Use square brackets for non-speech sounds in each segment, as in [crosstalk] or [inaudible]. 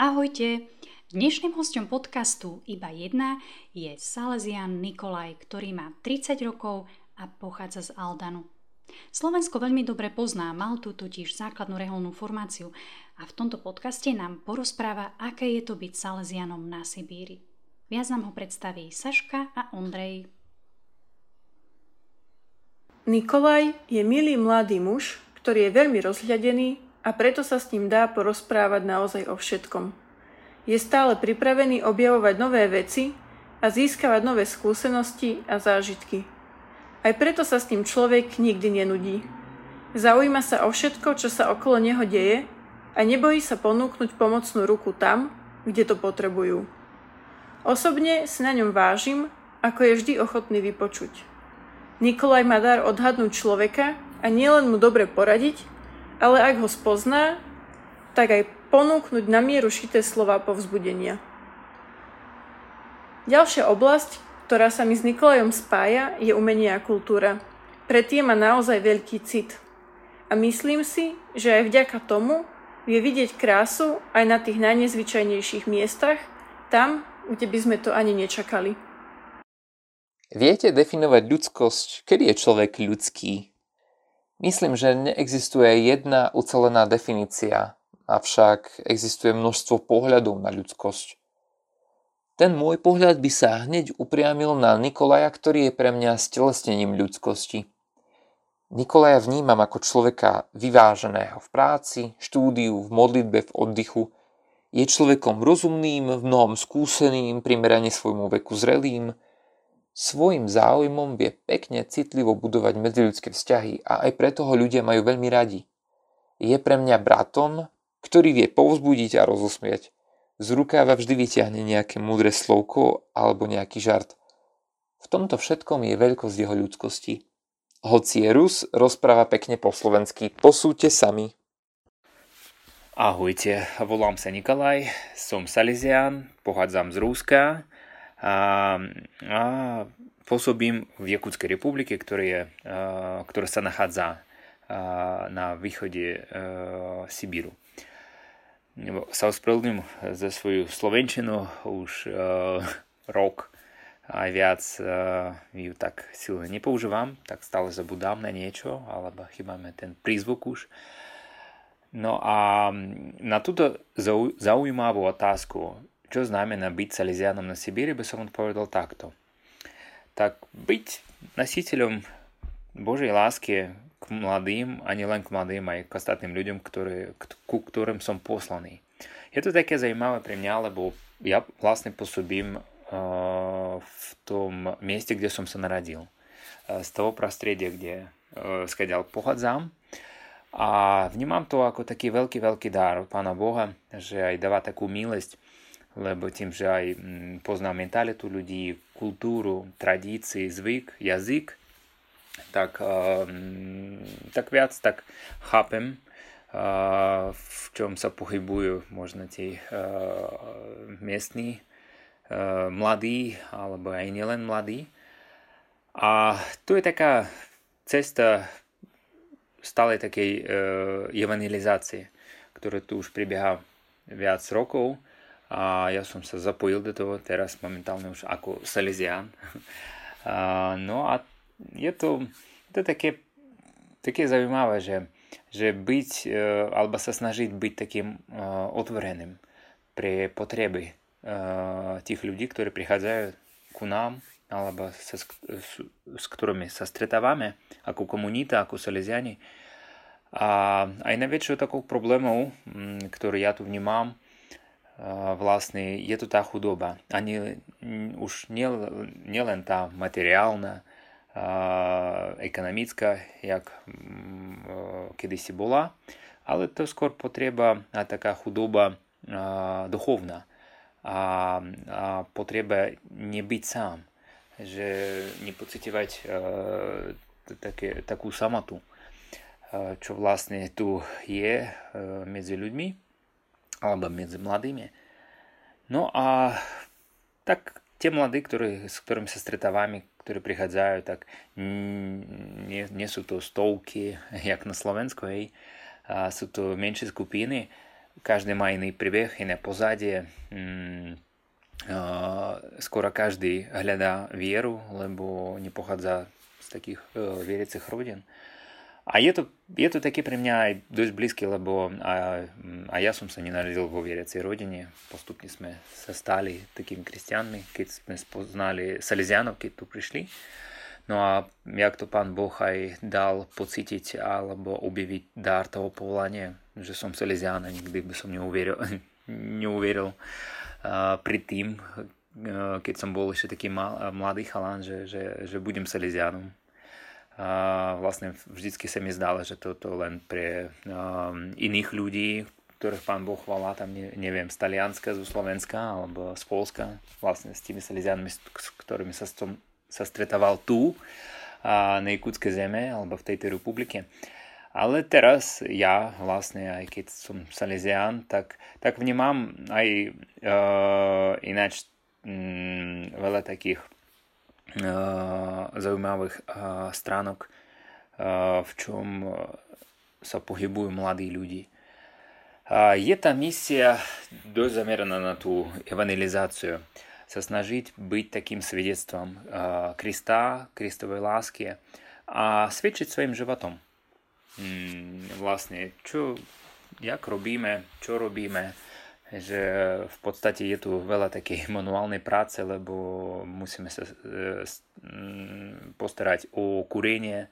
Ahojte! Dnešným hostom podcastu Iba jedna je Salesian Nikolaj, ktorý má 30 rokov a pochádza z Aldanu. Slovensko veľmi dobre pozná, mal tu totiž základnú reholnú formáciu a v tomto podcaste nám porozpráva, aké je to byť Salesianom na Sibíri. Viac nám ho predstaví Saška a Ondrej. Nikolaj je milý mladý muž, ktorý je veľmi rozhľadený a preto sa s ním dá porozprávať naozaj o všetkom. Je stále pripravený objavovať nové veci a získavať nové skúsenosti a zážitky. Aj preto sa s ním človek nikdy nenudí. Zaujíma sa o všetko, čo sa okolo neho deje a nebojí sa ponúknuť pomocnú ruku tam, kde to potrebujú. Osobne si na ňom vážim, ako je vždy ochotný vypočuť. Nikolaj má dar odhadnúť človeka a nielen mu dobre poradiť, ale ak ho spozná, tak aj ponúknuť na mieru šité slova povzbudenia. Ďalšia oblasť, ktorá sa mi s Nikolajom spája, je umenie a kultúra. Pre tie má naozaj veľký cit. A myslím si, že aj vďaka tomu vie vidieť krásu aj na tých najnezvyčajnejších miestach, tam, kde by sme to ani nečakali. Viete definovať ľudskosť? Kedy je človek ľudský? Myslím, že neexistuje jedna ucelená definícia, avšak existuje množstvo pohľadov na ľudskosť. Ten môj pohľad by sa hneď upriamil na Nikolaja, ktorý je pre mňa stelesnením ľudskosti. Nikolaja vnímam ako človeka vyváženého v práci, štúdiu, v modlitbe, v oddychu. Je človekom rozumným, v mnohom skúseným, primerane svojmu veku zrelým, Svojim záujmom vie pekne citlivo budovať medziľudské vzťahy a aj preto ho ľudia majú veľmi radi. Je pre mňa bratom, ktorý vie povzbudiť a rozosmieť. Z rukáva vždy vyťahne nejaké múdre slovko alebo nejaký žart. V tomto všetkom je veľkosť jeho ľudskosti. Hoci je Rus, rozpráva pekne po slovensky. Posúďte sami. Ahojte, volám sa Nikolaj, som Salesian, pochádzam z Rúska a, pôsobím v Jakutskej republike, ktoré, je, a, ktorá sa nachádza na východe a, Sibíru. Sa ospravedlňujem za svoju slovenčinu už a, rok aj viac a, ju tak silne nepoužívam, tak stále zabudám na niečo, alebo chybáme ten prízvuk už. No a na túto zaujímavú otázku, čo znamená byť Salesianom na Sibíri, by som odpovedal takto. Tak byť nositeľom Božej lásky k mladým, a nielen k mladým, aj k ostatným ľuďom, ktoré, ku ktorým som poslaný. Je to také zaujímavé pre mňa, lebo ja vlastne pôsobím uh, v tom mieste, kde som sa narodil. Uh, z toho prostredia, kde uh, skáďal pochádzam. A vnímam to ako taký veľký, veľký dar od Pána Boha, že aj dáva takú milosť lebo tým, že aj poznám mentalitu ľudí, kultúru, tradície, zvyk, jazyk, tak, tak viac tak chápem, v čom sa pohybujú možno tí miestní uh, mladí, alebo aj nielen mladí. A tu je taká cesta stále takej evangelizácie, ktorá tu už prebieha viac rokov a ja som sa zapojil do toho teraz momentálne už ako Salesian. [laughs] A, no a je to, to také, také zaujímavé, že, že byť, e, alebo sa snažiť byť takým e, otvoreným pre potreby e, tých ľudí, ktorí prichádzajú ku nám, alebo sa, s, s, ktorými sa stretávame ako komunita, ako Salesiani. A aj najväčšou takou problémov, ktorý ja tu vnímam, vlastne je to tá chudoba. Ani už nielen tá materiálna, ekonomická, jak kedysi bola, ale to skôr potreba a taká chudoba duchovná. A, a potreba nebyť sám, že nepocitovať takú samotu, čo vlastne tu je medzi ľuďmi alebo medzi mladými. No a tak tie mladí, ktorí, s ktorými sa stretávame, ktorí prichádzajú, tak nie, nie sú to stovky, jak na Slovensku, hej, a sú to menšie skupiny, každý má iný príbeh, iné pozadie. Skoro každý hľadá vieru, lebo nepochádza z takých veriacich rodín. A je to, je to také pre mňa aj dosť blízke, lebo a, a ja som sa nenarodil vo vieracej rodine. Postupne sme sa stali takými kresťanmi, keď sme spoznali Salesianov, keď tu prišli. No a jak to pán Boh aj dal pocítiť alebo objaviť dar toho povolania, že som Salesian a nikdy by som neuveril, [laughs] neuveril uh, predtým, uh, keď som bol ešte taký mal, mladý chalán, že, že, že budem Salesianom. Vlastne vždycky sa mi zdalo, že toto len pre um, iných ľudí, ktorých pán Boh volá tam, ne, neviem, z Talianska, zo Slovenska alebo z Polska, vlastne s tými salizianmi, s ktorými sa, som, sa stretával tu, a na Jakutskej zeme alebo v tejto republike. Ale teraz ja vlastne, aj keď som Salesian, tak, tak vnímam aj uh, ináč um, veľa takých zaujímavých stránok, v čom sa pohybujú mladí ľudí. Je tá misia dosť zameraná tú evangelizáciu. Sa snažiť byť takým svedectvom Krista, Kristovej lásky a svedčiť svojim životom. Hmm, vlastne, čo, jak robíme, čo robíme, že v podstate je tu veľa takej [laughs] manuálnej práce, lebo musíme sa e, postarať o kúrenie.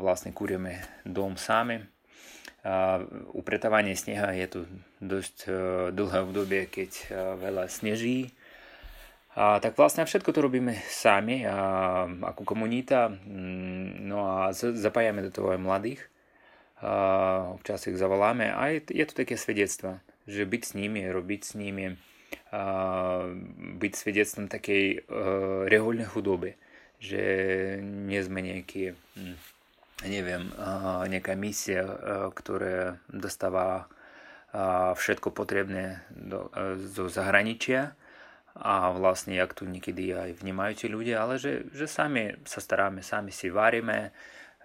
Vlastne kúrieme dom sami. Upretávanie sneha je tu dosť e, dlhé obdobie, keď veľa sneží. A tak vlastne všetko to robíme sami a ako komunita. Mm, no a zapájame do toho aj mladých. A občas ich zavoláme a je to také svedectvo že byť s nimi, robiť s nimi, byť svedectvom takej uh, rehoľnej chudoby, že nie sme nejaký, hm, neviem, uh, nejaká misia, uh, ktorá dostáva uh, všetko potrebné do, uh, zo zahraničia a vlastne jak tu niekedy aj vnímajú tí ľudia, ale že, že sami sa staráme, sami si varíme,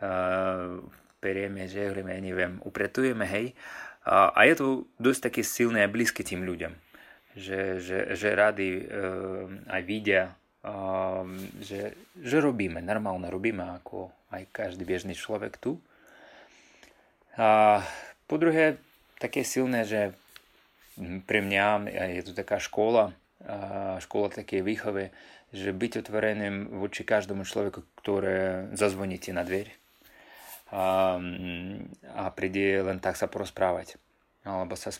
uh, perieme, žehlíme, neviem, upretujeme, hej, a, a je to dosť také silné a blízke tým ľuďom, že, že, že rady e, aj vidia, e, že, že robíme, normálne robíme ako aj každý bežný človek tu. A po druhé, také silné, že pre mňa je to taká škola, škola také výchovy, že byť otvoreným voči každému človeku, ktoré zazvoníte na dveň a, a príde len tak sa porozprávať. Alebo sa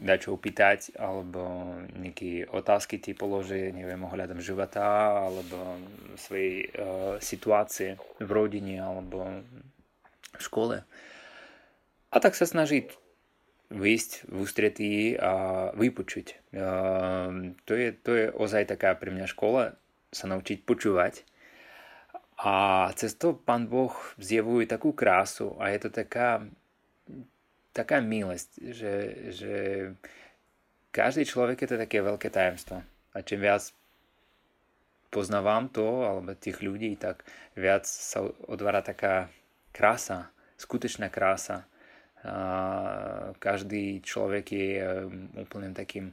dať čo opýtať, alebo nejaké otázky ti položí, neviem, ohľadom života, alebo svojej uh, situácie v rodine, alebo v škole. A tak sa snažiť výjsť v ústretí a vypočuť. Uh, to, je, to je ozaj taká pre mňa škola, sa naučiť počúvať a cez to Pán Boh zjevuje takú krásu a je to taká, taká milosť, že, že každý človek je to také veľké tajemstvo. A čím viac poznávam to, alebo tých ľudí, tak viac sa odvára taká krása, skutečná krása. A každý človek je um, úplným takým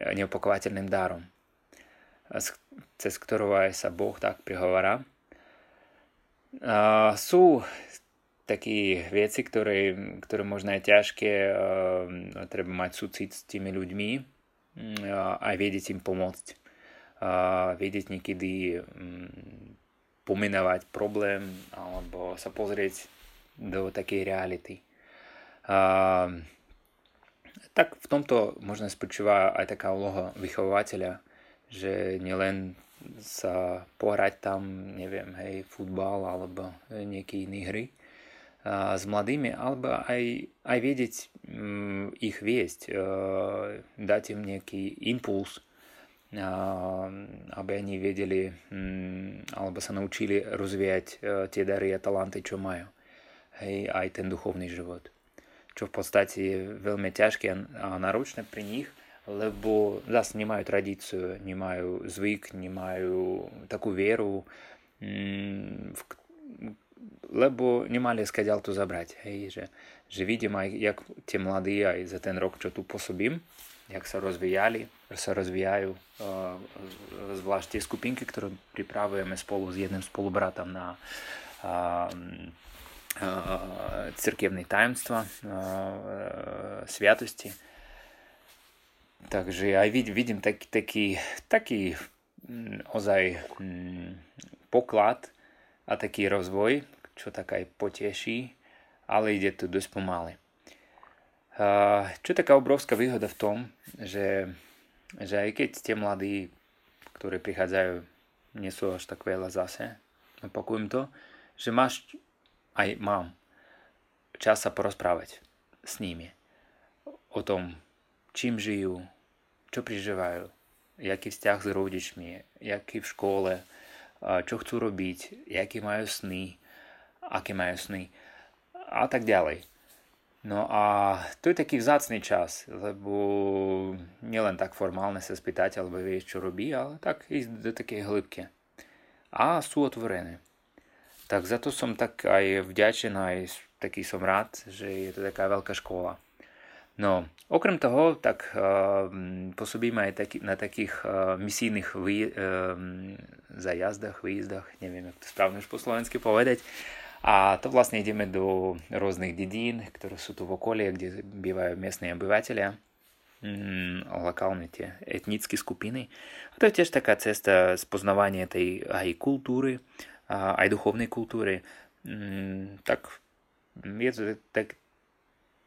neopakovateľným darom, cez ktorého aj sa Boh tak prihovára Uh, sú také veci, ktoré, ktoré možno je ťažké, uh, treba mať súcit s tými ľuďmi uh, aj vedieť im pomôcť. Uh, vedieť niekedy um, pomenovať problém alebo sa pozrieť do takej reality. Uh, tak v tomto možno spočíva aj taká úloha vychovateľa, že nielen sa pohrať tam, neviem, hej, futbal alebo nejaké iné hry a, s mladými, alebo aj, aj vedieť m, mm, ich viesť, a, dať im nejaký impuls, a, aby oni vedeli m, mm, alebo sa naučili rozvíjať a, tie dary a talenty, čo majú. Hej, aj ten duchovný život. Čo v podstate je veľmi ťažké a náročné pri nich, lebo zase nemajú tradíciu, nemajú zvyk, nemajú takú vieru, mm, lebo nemali skadiaľ to zabrať. Hej, že, že vidím aj, jak tie mladí aj za ten rok, čo tu pôsobím, jak sa rozvíjali, sa rozvíjajú, zvlášť tie skupinky, ktoré pripravujeme spolu s jedným spolubratom na cirkevné tajemstva, sviatosti. Takže aj vidím taký, taký, taký mm, ozaj mm, poklad a taký rozvoj, čo tak aj poteší, ale ide to dosť pomaly. Čo je taká obrovská výhoda v tom, že, že aj keď tie mladí, ktorí prichádzajú, nie sú až tak veľa zase, opakujem to, že máš, aj mám, čas sa porozprávať s nimi o tom, čím žijú, čo prežívajú, jaký vzťah s rodičmi, jaký v škole, čo chcú robiť, jaký majú sny, aké majú sny a tak ďalej. No a to je taký vzácný čas, lebo nielen tak formálne sa spýtať, alebo vieš, čo robí, ale tak ísť do takej hĺbky. A sú otvorené. Tak za to som tak aj vďačen, aj taký som rád, že je to taká veľká škola. No, okrem toho, tak uh, pôsobíme aj taký, na takých uh, misijných vý, uh, zajazdách, výjazdách, neviem, jak to správne už po slovensky povedať, a to vlastne ideme do rôznych dedín, ktoré sú tu v okolí, kde bývajú miestne obyvateľia, mm, lokálne tie etnické skupiny. A to je tiež taká cesta spoznávania tej aj kultúry, aj duchovnej kultúry. Mm, tak je to tak,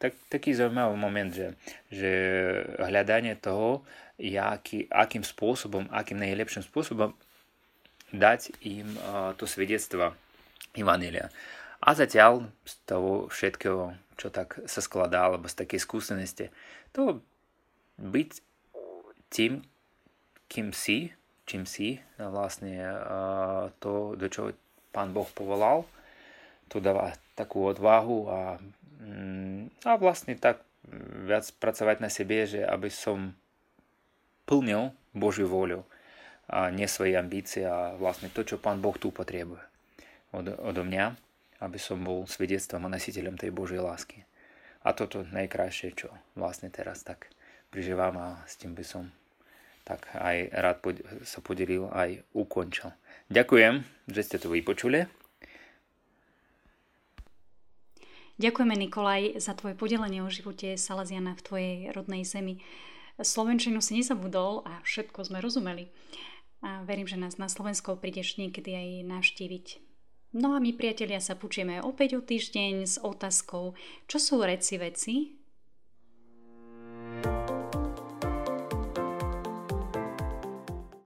tak, taký zaujímavý moment, že, že hľadanie toho, jaký, akým spôsobom, akým najlepším spôsobom dať im uh, to svedectvo Evanelia. A zatiaľ z toho všetkého, čo tak sa skladá, alebo z takej skúsenosti, to byť tým, kým si, čím si, vlastne to, do čoho pán Boh povolal, to dáva takú odvahu a, mm, a vlastne tak viac pracovať na sebe, že aby som plnil Božiu voľu a nie svoje ambície a vlastne to, čo pán Boh tu potrebuje od, odo mňa, aby som bol svedectvom a nositeľom tej Božej lásky. A toto najkrajšie, čo vlastne teraz tak prižívam a s tým by som tak aj rád sa podelil, aj ukončil. Ďakujem, že ste to vypočuli. Ďakujeme Nikolaj za tvoje podelenie o živote Salaziana v tvojej rodnej zemi. Slovenčinu si nezabudol a všetko sme rozumeli. A verím, že nás na Slovensko prídeš niekedy aj navštíviť. No a my priatelia sa počujeme opäť o týždeň s otázkou, čo sú reci veci